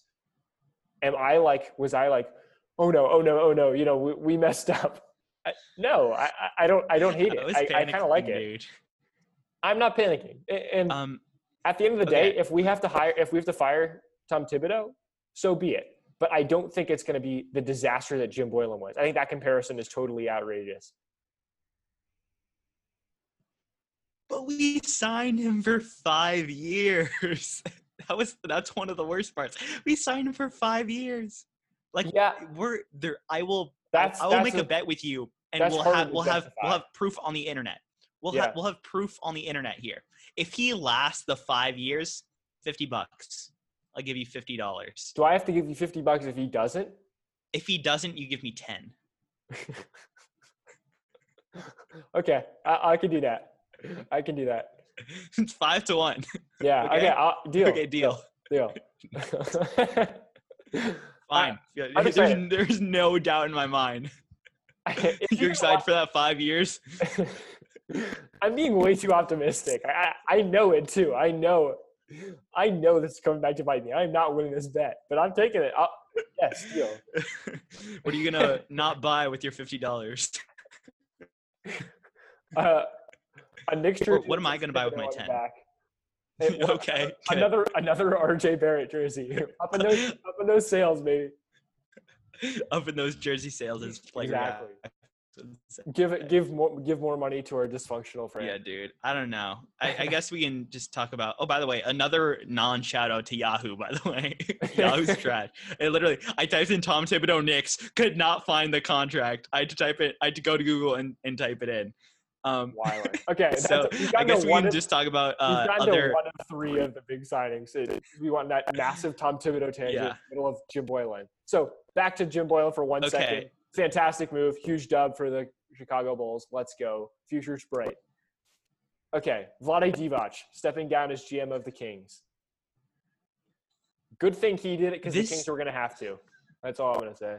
Am I like, was I like, oh no, oh no, oh no, you know, we, we messed up? I, no, I, I don't, I don't hate it. I, I kind of like it. Dude. I'm not panicking. And um, at the end of the okay. day, if we have to hire, if we have to fire Tom Thibodeau, so be it. But I don't think it's going to be the disaster that Jim Boylen was. I think that comparison is totally outrageous. But we signed him for five years. that was that's one of the worst parts. We signed him for five years. Like yeah, we're there. I will. That's I will that's make a, a, bet with you, and we'll have we'll have we'll have proof on the internet. We'll yeah. have we'll have proof on the internet here. If he lasts the five years, fifty bucks. I'll give you fifty dollars. Do I have to give you fifty bucks if he doesn't? If he doesn't, you give me ten. okay, I, I can do that. I can do that. It's five to one. Yeah. Okay. okay I'll, deal. Okay. Deal. Deal. Fine. Uh, there's, there's no doubt in my mind. You're excited for that five years? I'm being way too optimistic. I, I know it too. I know. I know this is coming back to bite me. I'm not winning this bet, but I'm taking it. I'll, yes, deal. what are you gonna not buy with your fifty dollars? Uh, a. What am I going to buy with my ten? okay. Another another RJ Barrett jersey. up in those up in those sales, maybe. up in those jersey sales is like exactly. Give it, give more, give more money to our dysfunctional friend. Yeah, dude. I don't know. I, I guess we can just talk about. Oh, by the way, another non-shout out to Yahoo. By the way, Yahoo's trash. It literally, I typed in Tom Thibodeau Knicks, could not find the contract. I had to type it. I had to go to Google and, and type it in. Um, Okay, so I guess we can of, just talk about uh, other one of three of the big signings. we want that massive Tom Thibodeau tangent yeah. middle of Jim Boylen. So back to Jim Boylen for one okay. second. Fantastic move, huge dub for the Chicago Bulls. Let's go, future's bright. Okay, Vlade Divac stepping down as GM of the Kings. Good thing he did it because the Kings were going to have to. That's all I'm going to say.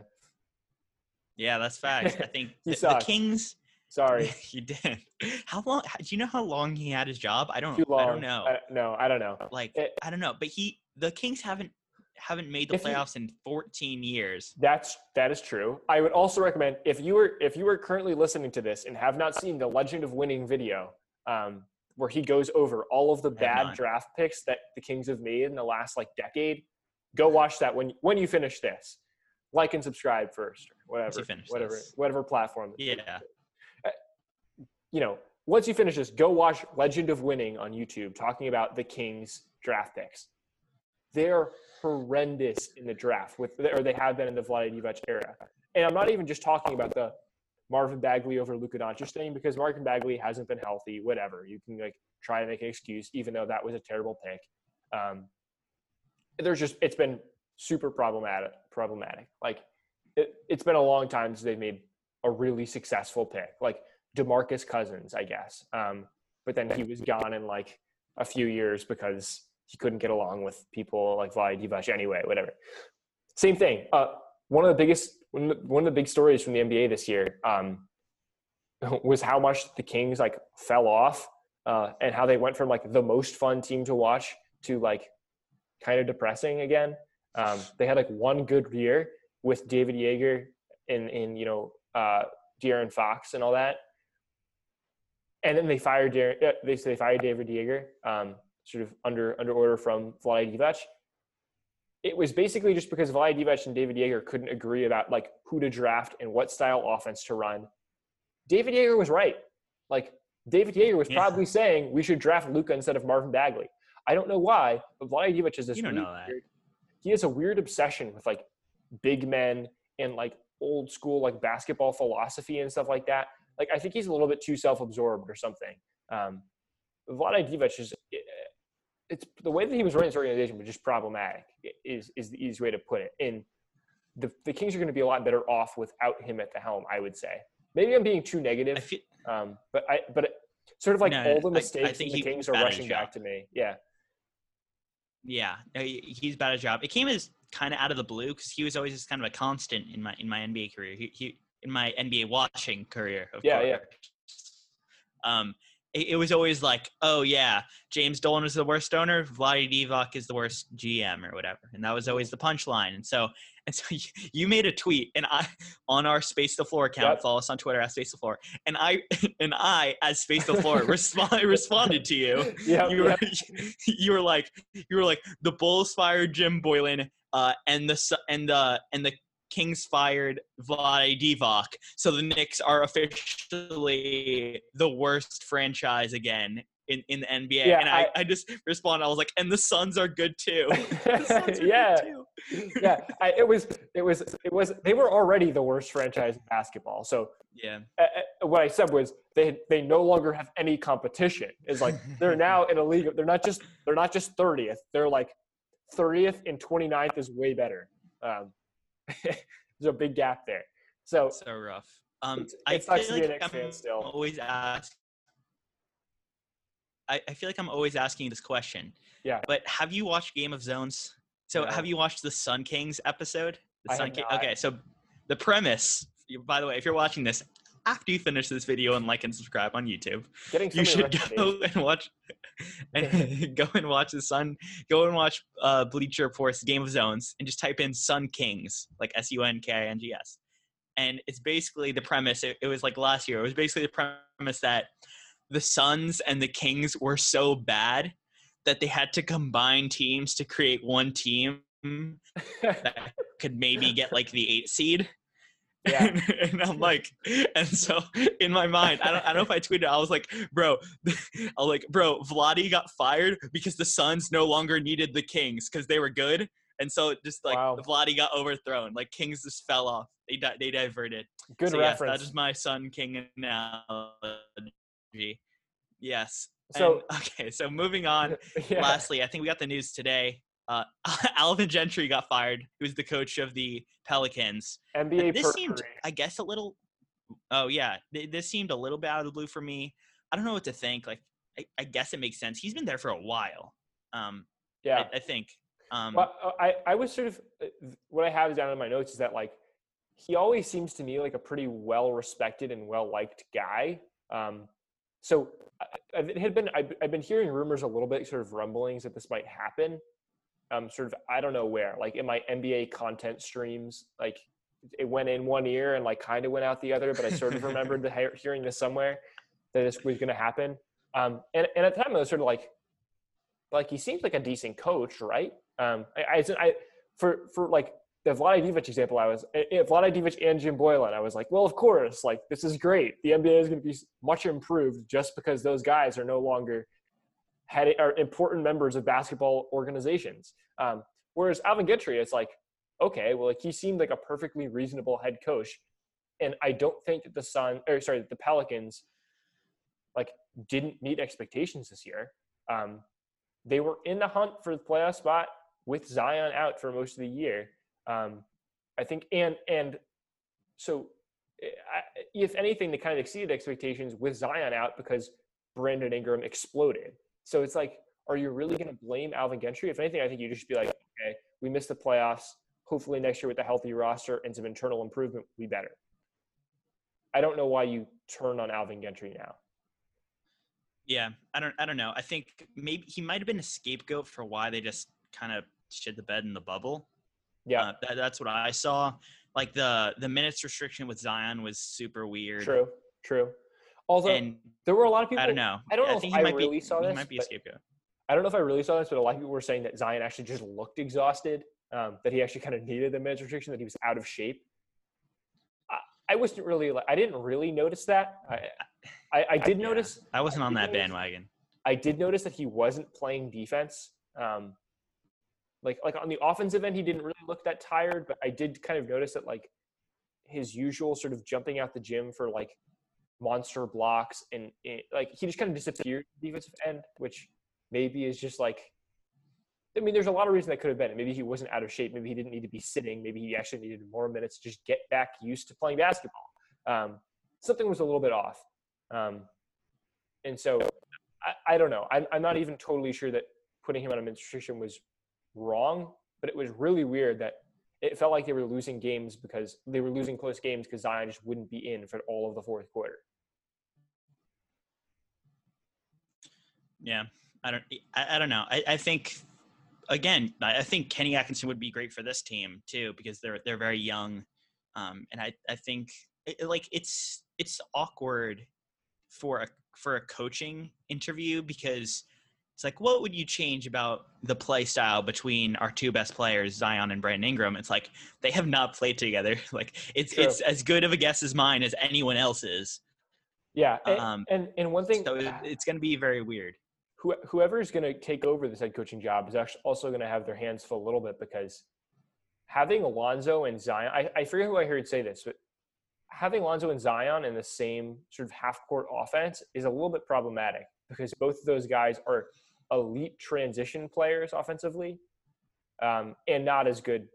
Yeah, that's fact. I think the, the Kings Sorry, he did. How long? Do you know how long he had his job? I don't. Too long. I don't know. I, no, I don't know. Like it, I don't know, but he the Kings haven't haven't made the playoffs you, in 14 years. That's that is true. I would also recommend if you were if you were currently listening to this and have not seen the Legend of Winning video, um, where he goes over all of the bad draft picks that the Kings have made in the last like decade, go watch that when when you finish this. Like and subscribe first, or whatever, whatever, this. whatever platform. Yeah you know, once you finish this, go watch Legend of Winning on YouTube talking about the Kings draft picks. They're horrendous in the draft with or they have been in the Vlade Divac era. And I'm not even just talking about the Marvin Bagley over Luka Doncic thing because Marvin Bagley hasn't been healthy. Whatever you can like try to make an excuse, even though that was a terrible pick. Um, there's just it's been super problematic. Problematic. Like it, it's been a long time since they've made a really successful pick. Like Demarcus Cousins, I guess. Um, but then he was gone in like a few years because he couldn't get along with people like Vlade Divac anyway, whatever. Same thing. Uh, one of the biggest, one of the, one of the big stories from the NBA this year um, was how much the Kings like fell off uh, and how they went from like the most fun team to watch to like kind of depressing again. Um, they had like one good year with David Joerger and, in you know uh, De'Aaron Fox and all that, and then they fired uh, they they fired David Joerger, um, sort of under under order from Vlade Divac. It was basically just because Vlade Divac and David Joerger couldn't agree about like who to draft and what style offense to run. David Joerger was right. Like David Joerger was yeah. probably saying we should draft Luka instead of Marvin Bagley. I don't know why, but Vlade Divac is this. You don't know that. Weird, he has a weird obsession with like big men and like old school like basketball philosophy and stuff like that like I think he's a little bit too self-absorbed or something. Um, Vlade Divac is it's the way that he was running this organization was just problematic. Is is the easy way to put it. And the the Kings are going to be a lot better off without him at the helm. I would say. Maybe I'm being too negative. Feel, um, but I but sort of like no, all the mistakes I, I the Kings are rushing back to me. Yeah. Yeah, he's bad at job. It came as kind of out of the blue because he was always just kind of a constant in my in my NBA career. He, he in my NBA watching career. yeah, course. yeah. Um, it, it, was always like, oh yeah, James Dolan is the worst owner, Vlade Divac is the worst GM or whatever, and that was always the punchline. And so, and so you made a tweet, and I on our Space the Floor account, yep. follow us on Twitter at Space the Floor, and I and I as Space the Floor respond, responded to you. Yeah, you were you were like you were like the Bulls fired Jim Boylen. Uh, and the and the and the Kings fired Vlade Divac, so the Knicks are officially the worst franchise again in, in the NBA. Yeah, and I, I, I just responded, I was like, and the Suns are good too. Are yeah, good too. yeah. I, it was, it was, it was. They were already the worst franchise in basketball. So yeah, uh, what I said was they they no longer have any competition. Is like they're now in a league. They're not just they're not just thirtieth. They're like thirtieth and 29th is way better. Um, there's a big gap there. So so rough. Um, it's, I feel like I'm still. always ask. I, I feel like I'm always asking this question. Yeah. But have you watched Game of Zones? So no. have you watched the Sun Kings episode? The I Sun King. Okay, so the premise. By the way, if you're watching this after you finish this video and like and subscribe on YouTube, you should go and watch and go and watch the Sun. Go and watch uh, Bleacher Report's Game of Zones and just type in Sun Kings, like S U N K I N G S. And it's basically the premise. It, it was like last year. It was basically the premise that the Suns and the Kings were so bad that they had to combine teams to create one team that could maybe get like the eight seed. Yeah. And, and, I'm like, and so in my mind, I don't, I don't know if I tweeted, I was like, bro, I was like, bro, Vlade got fired because the Suns no longer needed the Kings because they were good. And so just like wow. Vlade got overthrown. Like Kings just fell off. They di- they diverted. Good so, reference. Yes, that is my Sun King analogy. Yes. So and, okay, so moving on. yeah. Lastly, I think we got the news today uh, Alvin Gentry got fired, who's the coach of the Pelicans. NBA. This seemed, I guess, a little. Oh yeah, this seemed a little bit out of the blue for me. I don't know what to think. Like, I, I guess it makes sense. He's been there for a while. Um, yeah, I, I think. Um, well, uh, I I was sort of uh, what I have down in my notes is that like he always seems to me like a pretty well respected and well liked guy. Um, so it had been I've, I've been hearing rumors a little bit, sort of rumblings that this might happen um, sort of I don't know where, like in my NBA content streams, like it went in one ear and like kind of went out the other, but I sort of remembered the, hearing this somewhere that this was going to happen. Um, and, and at the time I was sort of like, like he seems like a decent coach, right? Um, I, I, I for for like the Vlade Divac example, I was if Vlade Divac and Jim Boylen, I was like, well, of course, like this is great. The NBA is going to be much improved just because those guys are no longer had are important members of basketball organizations. Um, whereas Alvin Gentry, it's like, okay, well, like he seemed like a perfectly reasonable head coach, and I don't think that the Sun or sorry, the Pelicans like didn't meet expectations this year. Um, they were in the hunt for the playoff spot with Zion out for most of the year. Um, I think, and and so eh, if anything, they kind of exceeded expectations with Zion out because Brandon Ingram exploded. So it's like, are you really going to blame Alvin Gentry? If anything, I think you just be like, okay, we missed the playoffs. Hopefully next year with a healthy roster and some internal improvement, we better. I don't know why you turn on Alvin Gentry now. Yeah, I don't. I don't know. I think maybe he might have been a scapegoat for why they just kind of shit the bed in the bubble. Yeah, uh, that, that's what I saw. Like the the minutes restriction with Zion was super weird. True, true. Although and there were a lot of people. I don't know. I don't know I think if he I might really be, saw this. He might be a scapegoat. I don't know if I really saw this, but a lot of people were saying that Zion actually just looked exhausted. Um, that he actually kind of needed the minutes restriction. That he was out of shape. I, I wasn't really. like I didn't really notice that. I I, I did yeah, notice. I wasn't I on that notice, bandwagon. I did notice that he wasn't playing defense. Um, like like on the offensive end, he didn't really look that tired, but I did kind of notice that like his usual sort of jumping out the gym for like monster blocks and it, like he just kind of disappeared defensive end, which maybe is just like I mean, there's a lot of reasons that could have been. Maybe he wasn't out of shape. Maybe he didn't need to be sitting. Maybe he actually needed more minutes to just get back used to playing basketball. Um, something was a little bit off. Um, and so I, I don't know. I, I'm not even totally sure that putting him on a was wrong, but it was really weird that it felt like they were losing games because they were losing close games because Zion just wouldn't be in for all of the fourth quarter. Yeah, I don't. I, I don't know. I, I think again, I think Kenny Atkinson would be great for this team too because they're they're very young, um, and I I think it, like it's it's awkward for a for a coaching interview because it's like, what would you change about the play style between our two best players, Zion and Brandon Ingram? It's like they have not played together. Like it's True. it's as good of a guess as mine as anyone else's. Yeah, and um, and, and, one thing, so it's going to be very weird. Who, whoever is going to take over this head coaching job is actually also going to have their hands full a little bit because having Alonzo and Zion, I, I forget who I heard say this, but having Alonzo and Zion in the same sort of half court offense is a little bit problematic because both of those guys are elite transition players offensively um, and not as good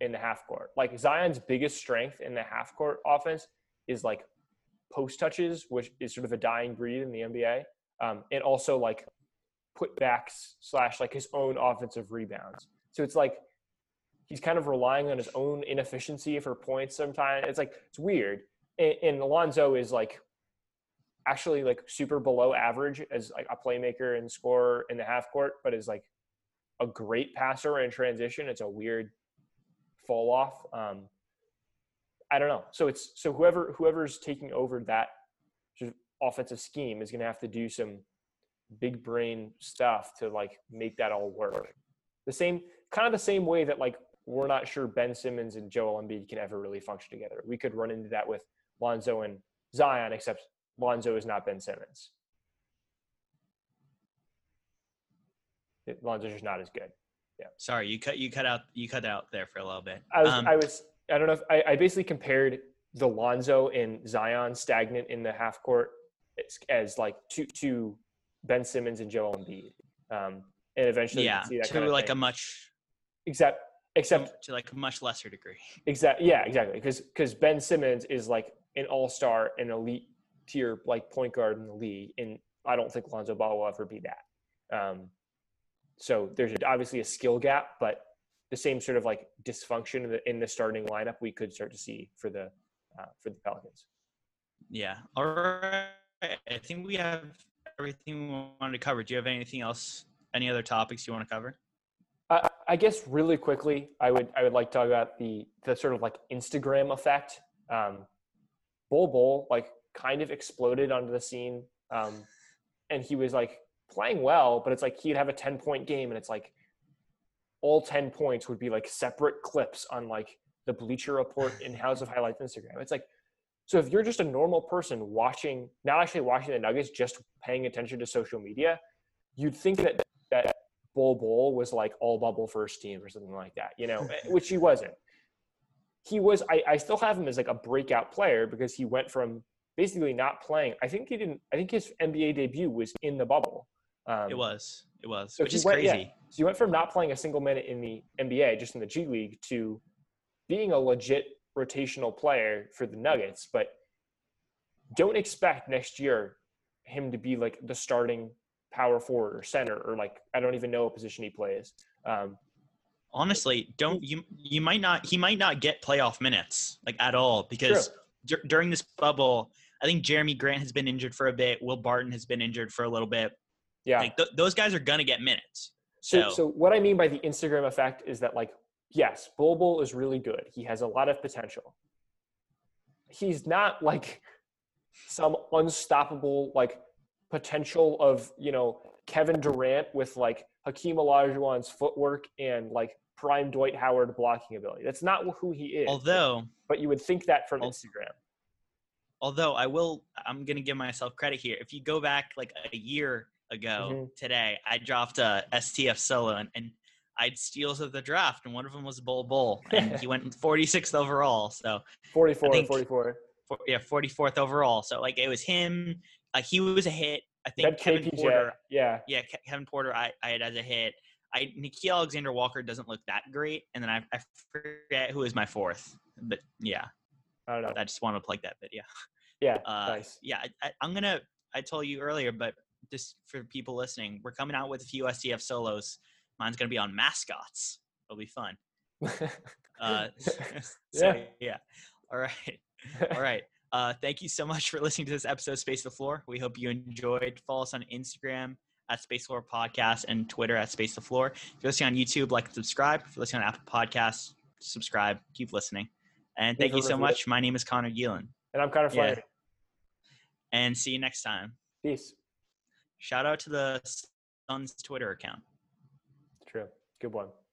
in the half court. Like Zion's biggest strength in the half court offense is like post touches, which is sort of a dying breed in the NBA, um, and also like putbacks slash like his own offensive rebounds. So it's like he's kind of relying on his own inefficiency for points sometimes. It's like it's weird. And, and Alonzo is like actually like super below average as like a playmaker and scorer in the half court, but is like a great passer in transition. It's a weird fall off. Um, I don't know. So it's so whoever whoever's taking over that sort of offensive scheme is going to have to do some big brain stuff to like make that all work. The same kind of the same way that like we're not sure Ben Simmons and Joel Embiid can ever really function together. We could run into that with Lonzo and Zion, except Lonzo is not Ben Simmons. Lonzo's just not as good. Yeah. Sorry, you cut you cut out you cut out there for a little bit. I was um, I was I don't know if I, I basically compared the Lonzo and Zion stagnant in the half court as, as like to to Ben Simmons and Joel Embiid. Um, and eventually yeah, to kind of like thing. a much except except to like a much lesser degree. Exactly. Yeah, exactly. Because because Ben Simmons is like an all star, an elite tier like point guard in the league, and I don't think Lonzo Ball will ever be that. Um, so there's obviously a skill gap, but the same sort of like dysfunction in the, in the starting lineup we could start to see for the uh, for the Pelicans. Yeah. All right. I think we have everything we wanted to cover. Do you have anything else? Any other topics you want to cover? I, I guess really quickly, I would I would like to talk about the the sort of like Instagram effect. Um, Bull Bol like kind of exploded onto the scene. Um, and he was like playing well, but it's like he'd have a 10 point game and it's like all 10 points would be like separate clips on like the Bleacher Report in House of Highlights Instagram. It's like, so if you're just a normal person watching, not actually watching the Nuggets, just paying attention to social media, you'd think that that Bol Bol was like all bubble first team or something like that, you know, which he wasn't. He was. I, I still have him as like a breakout player because he went from basically not playing. I think he didn't. I think his NBA debut was in the bubble. Um, it was. It was. So which is went, crazy. Yeah. So you went from not playing a single minute in the NBA, just in the G League, to being a legit rotational player for the Nuggets. But don't expect next year him to be like the starting power forward or center or like I don't even know what position he plays. Um, Honestly, don't you? You might not. He might not get playoff minutes like at all because d- during this bubble, I think Jerami Grant has been injured for a bit. Will Barton has been injured for a little bit. Yeah, like th- those guys are gonna get minutes. So, so, so what I mean by the Instagram effect is that like yes, Bol Bol is really good. He has a lot of potential. He's not like some unstoppable like potential of you know Kevin Durant with like Hakeem Olajuwon's footwork and like prime Dwight Howard blocking ability. That's not who he is. Although, but you would think that from Instagram. Although I will, I'm gonna give myself credit here. If you go back like a year ago mm-hmm. today, I dropped a STF solo and, and I had steals of the draft, and one of them was Bol Bol, and he went 46th overall. So 44, think, 44. For, yeah, 44th overall. So like it was him. Like he was a hit. I think Kevin KPJ, Porter. Yeah, yeah, Kevin Porter. I, I had as a hit. I Nickeil Alexander Walker doesn't look that great, and then I, I forget who is my fourth, but yeah, I don't know. I just want to plug that video. Yeah, uh, nice. Yeah, I, I'm gonna. I told you earlier, but just for people listening, we're coming out with a few STF solos. Mine's gonna be on mascots. It'll be fun. uh, so, yeah. yeah. All right. All right. Uh, thank you so much for listening to this episode of Space the Floor. We hope you enjoyed. Follow us on Instagram at Space Floor Podcast and Twitter at Space the Floor. If you're listening on YouTube, like and subscribe. If you're listening on Apple Podcasts, subscribe. Keep listening. And thank you so much. My name is Connor Geelan. And I'm Connor Flannery. Yeah and see you next time. Peace. Shout out to the Suns Twitter account. Good one.